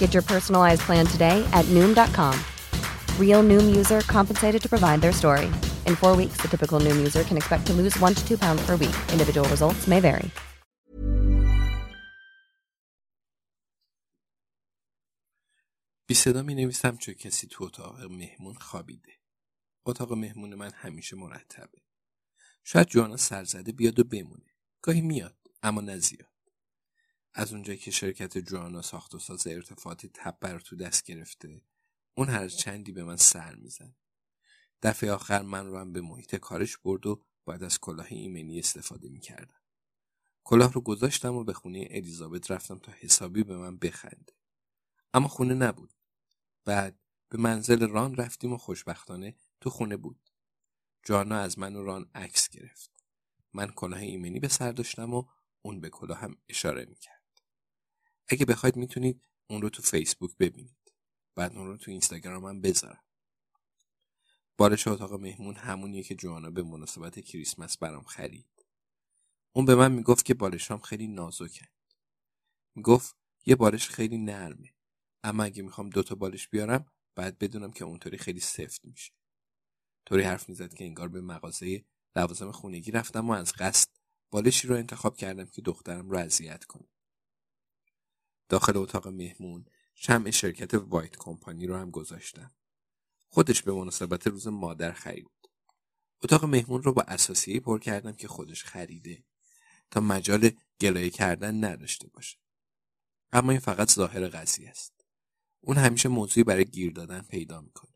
Get your personalized plan today at Noom.com. Real Noom user compensated to provide their story. In four weeks, the typical Noom user can expect to lose one to two pounds per week. Individual results may vary. بی صدا می نویسم چون کسی تو اتاق مهمون خوابیده. اتاق مهمون من همیشه مرتبه. شاید جوانا سرزده بیاد و بمونه. گاهی میاد اما نه زیاد. از اونجایی که شرکت جوانا ساخت و ساز ارتفاعاتی تبر تو دست گرفته اون هر چندی به من سر میزن. دفعه آخر من رو هم به محیط کارش برد و باید از کلاه ایمنی استفاده می‌کردم. کلاه رو گذاشتم و به خونه الیزابت رفتم تا حسابی به من بخنده. اما خونه نبود. بعد به منزل ران رفتیم و خوشبختانه تو خونه بود. جانا از من و ران عکس گرفت. من کلاه ایمنی به سر داشتم و اون به کلاه هم اشاره می‌کرد. اگه بخواید می‌تونید اون رو تو فیسبوک ببینید. بعد اون رو تو اینستاگرام هم بذارم. بالش اتاق مهمون همونیه که جوانا به مناسبت کریسمس برام خرید. اون به من می‌گفت که بالشام خیلی نازکند. می‌گفت یه بالش خیلی نرمه. اما اگه می‌خوام دوتا بالش بیارم باید بدونم که اونطوری خیلی سفت میشه. طوری حرف می‌زد که انگار به مغازه لوازم خونگی رفتم و از قصد بالشی رو انتخاب کردم که دخترم رو اذیت کنه. داخل اتاق مهمون شمع شرکت وایت کمپانی رو هم گذاشتم. خودش به مناسبت روز مادر خرید. اتاق مهمون رو با اساسیه پر کردم که خودش خریده تا مجال گلایه کردن نداشته باشه. اما این فقط ظاهر قضیه است. اون همیشه موضوعی برای گیر دادن پیدا می‌کنه.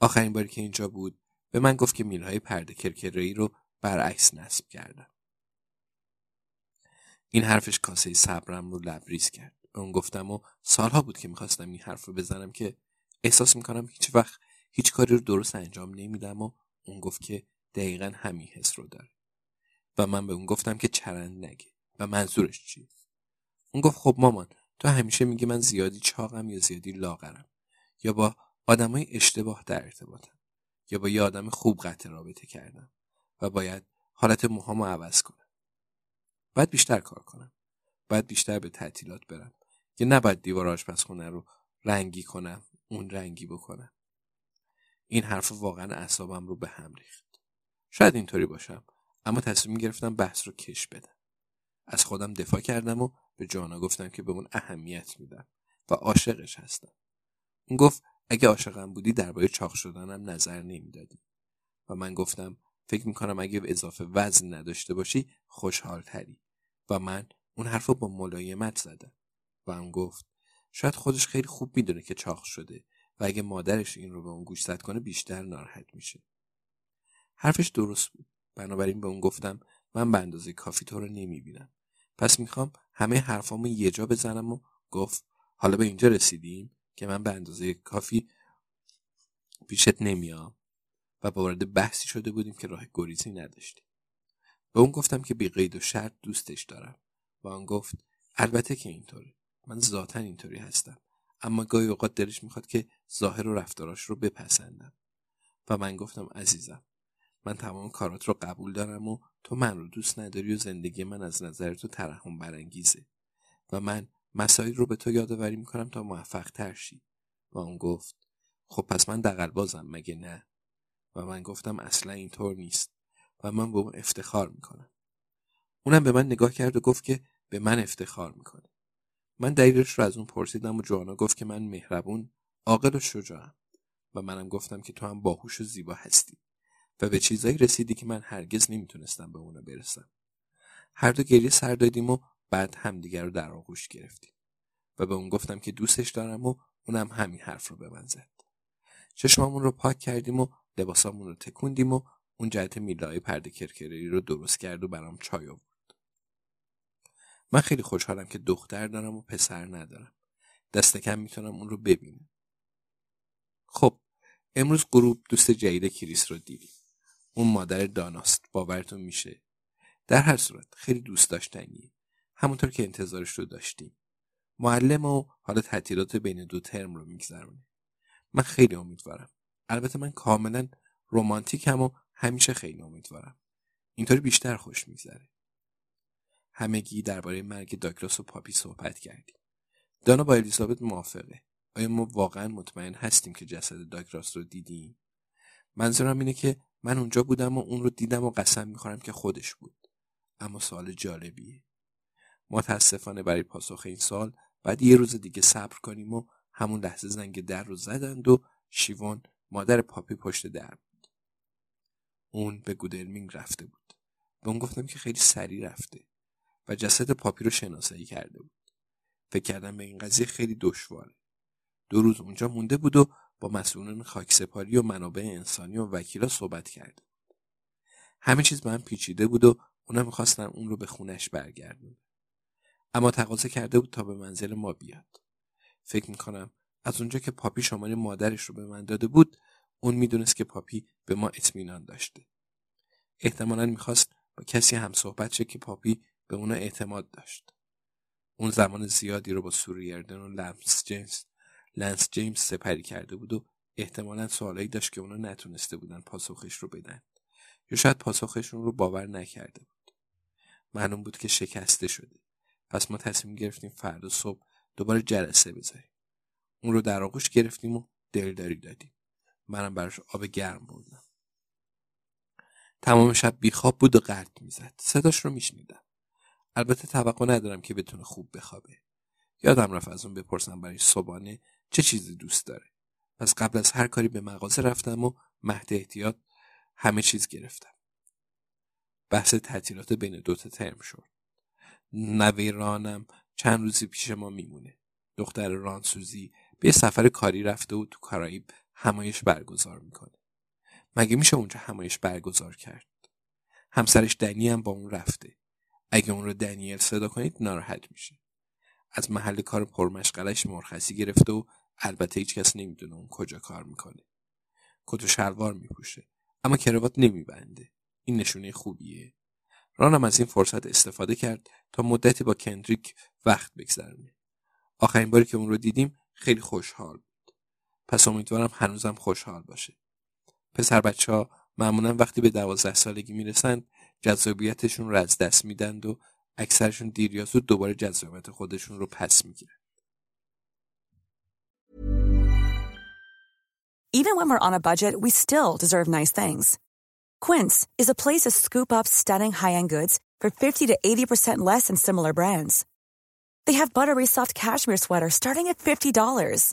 آخرین باری که اینجا بود به من گفت که میلهای پرده کرکرهی رو برعکس نصب کردم. این حرفش کاسه صبرم رو لبریز کرد. اون گفتم و سالها بود که می‌خواستم این حرف رو بزنم که احساس می‌کنم هیچ وقت هیچ کاری رو درست انجام نمیدم و اون گفت که دقیقا همین حس رو داره. و من به اون گفتم که چرند نگه و منظورش چیه. اون گفت خب مامان تو همیشه میگی من زیادی چاقم یا زیادی لاغرم یا با آدمای اشتباه در ارتباطم یا با یه آدم خوب قطع رابطه کردم و باید حالت موهامو عوض کنم باید بیشتر کار کنم. باید بیشتر به تعطیلات برم. یا نباید دیوار آشپزخونه رو رنگی کنم اون رنگی بکنم. این حرف واقعا اعصابم رو به هم ریخت. شاید اینطوری باشم اما تصمیم گرفتم بحث رو کش بدم. از خودم دفاع کردم و به جانا گفتم که به اون اهمیت میدم و عاشقش هستم. اون گفت اگه عاشقم بودی درباره چاق شدنم نظر نمی‌دادی. و من گفتم فکر می‌کنم اگه اضافه وزن نداشته باشی خوشحال تری و من اون حرف رو با ملایمت زدم و اون گفت شاید خودش خیلی خوب می‌دونه که چاق شده و اگه مادرش این رو به اون گوش زد کنه بیشتر ناراحت میشه. حرفش درست بود. بنابراین به اون گفتم من به اندازه کافی تو رو نمی‌بینم. پس می‌خوام همه حرفامو یه جا بزنم و گفت حالا به اینجا رسیدیم که من به اندازه کافی پیشت نمیام. و وارد بحثی شده بودیم که راه گریزی نداشتیم. به اون گفتم که بی قید و شرط دوستش دارم. و اون گفت البته که اینطوره من ذاتا اینطوری هستم. اما گاهی اوقات دلش می‌خواد که ظاهر و رفتاراش رو بپسندم. و من گفتم عزیزم من تمام کارات رو قبول دارم و تو من رو دوست نداری و زندگی من از نظر تو ترحم برانگیزه. و من مسائل رو به تو یادآوری می‌کنم تا موفق تر شی. و اون گفت خب پس من دقل بازم مگه نه؟ و من گفتم اصلا اینطور نیست. و من به اون افتخار می‌کنم. اونم به من نگاه کرد و گفت که به من افتخار می‌کنه من دلیلش رو از اون پرسیدم و جوانا گفت که من مهربون عاقل و شجاعم. و منم گفتم که تو هم باهوش و زیبا هستی. و به چیزایی رسیدی که من هرگز نمی‌تونستم به اونا برسم. هر دو گریه سر دادیم و بعد همدیگر رو در آغوش گرفتیم. و به اون گفتم که دوستش دارم و اونم همین حرف رو به من زد. چشمامون رو پاک کردیم و لباسامون رو تکوندیم و اون جهت میلای پرده کرکری رو درست کرد و برام چای آورد. من خیلی خوشحالم که دختر دارم و پسر ندارم. دست کم می‌تونم اون رو ببینم. خب امروز غروب دوست جدید کریس رو دیدیم. اون مادر داناست. باورتون میشه. در هر صورت خیلی دوست داشتنیه. همونطور که انتظارش رو داشتیم. معلم و حالا تعطیلات بین دو ترم رو میگذرونه. من خیلی امیدوارم. البته من کاملا رومانتیکم و همیشه خیلی امیدوارم. اینطوری بیشتر خوش میگذره. همگی درباره مرگ داگلاس و پاپی صحبت کردیم. دانا با الیزابت موافقه. آیا ما واقعا مطمئن هستیم که جسد داگلاس رو دیدیم؟ منظورم اینه که من اونجا بودم و اون رو دیدم و قسم می‌خورم که خودش بود. اما سوال جالبیه. متاسفانه برای پاسخ این سال بعد یه روز دیگه صبر کنیم و همون لحظه زنگ در رو زدند و شیوان مادر پاپی پشت در اون به گودلمینگ رفته بود. به اون گفتم که خیلی سریع رفته و جسد پاپی رو شناسایی کرده بود. فکر کردم به این قضیه خیلی دشواره. دو روز اونجا مونده بود و با مسئولان خاکسپاری و منابع انسانی و وکیلا صحبت کرده همه چیز به هم پیچیده بود و اونا می‌خواستن اون رو به خونش برگردون اما تقاضا کرده بود تا به منزل ما بیاد. فکر می‌کنم از اونجا که پاپی شماره مادرش رو به من داده بود اون می‌دونست که پاپی به ما اطمینان داشته. احتمالا می‌خواست با کسی هم صحبت شه که پاپی به اونا اعتماد داشت. اون زمان زیادی رو با سوریردن و لنس جیمز لنس جیمز سپری کرده بود و احتمالا سوالایی داشت که اونا نتونسته بودن پاسخش رو بدن. یا شاید پاسخشون رو باور نکرده بود. معلوم بود که شکسته شده. پس ما تصمیم گرفتیم فردا صبح دوباره جلسه بذاریم. اون رو در آغوش گرفتیم و دلداری دادیم. منم براش آب گرم بردم. تمام شب بیخواب بود و قرد می‌زد. صداش رو میشنیدم. البته توقع ندارم که بتونه خوب بخوابه. یادم رفت از اون بپرسم برای صبحانه چه چیزی دوست داره. پس قبل از هر کاری به مغازه رفتم و مهد احتیاط همه چیز گرفتم. بحث تعطیلات بین دوتا ترم شد. نوی رانم چند روزی پیش ما میمونه. دختر رانسوزی به سفر کاری رفته و تو کارائیب همایش برگزار می‌کنه. مگه میشه اونجا همایش برگزار کرد؟ همسرش دنی هم با اون رفته. اگه اون رو دنیل صدا کنید ناراحت میشه. از محل کار پرمشغلش مرخصی گرفته و البته هیچ کس نمی‌دونه اون کجا کار می‌کنه. کت و شلوار میپوشه اما کراوات نمیبنده. این نشونه خوبیه. رانم از این فرصت استفاده کرد تا مدتی با کندریک وقت بگذرونه. آخرین باری که اون رو دیدیم خیلی خوشحال پس امیدوارم هنوزم خوشحال باشه پسر بچه ها معمولا وقتی به دوازده سالگی می‌رسند جذابیتشون رو از دست میدند و اکثرشون دیر یا زود دوباره جذابیت خودشون رو پس می‌گیرن Even when we're on a budget, we still deserve nice things. Quince is a place to scoop up stunning high-end goods for 50 to 80% less than similar brands. They have buttery soft cashmere sweaters starting at $50,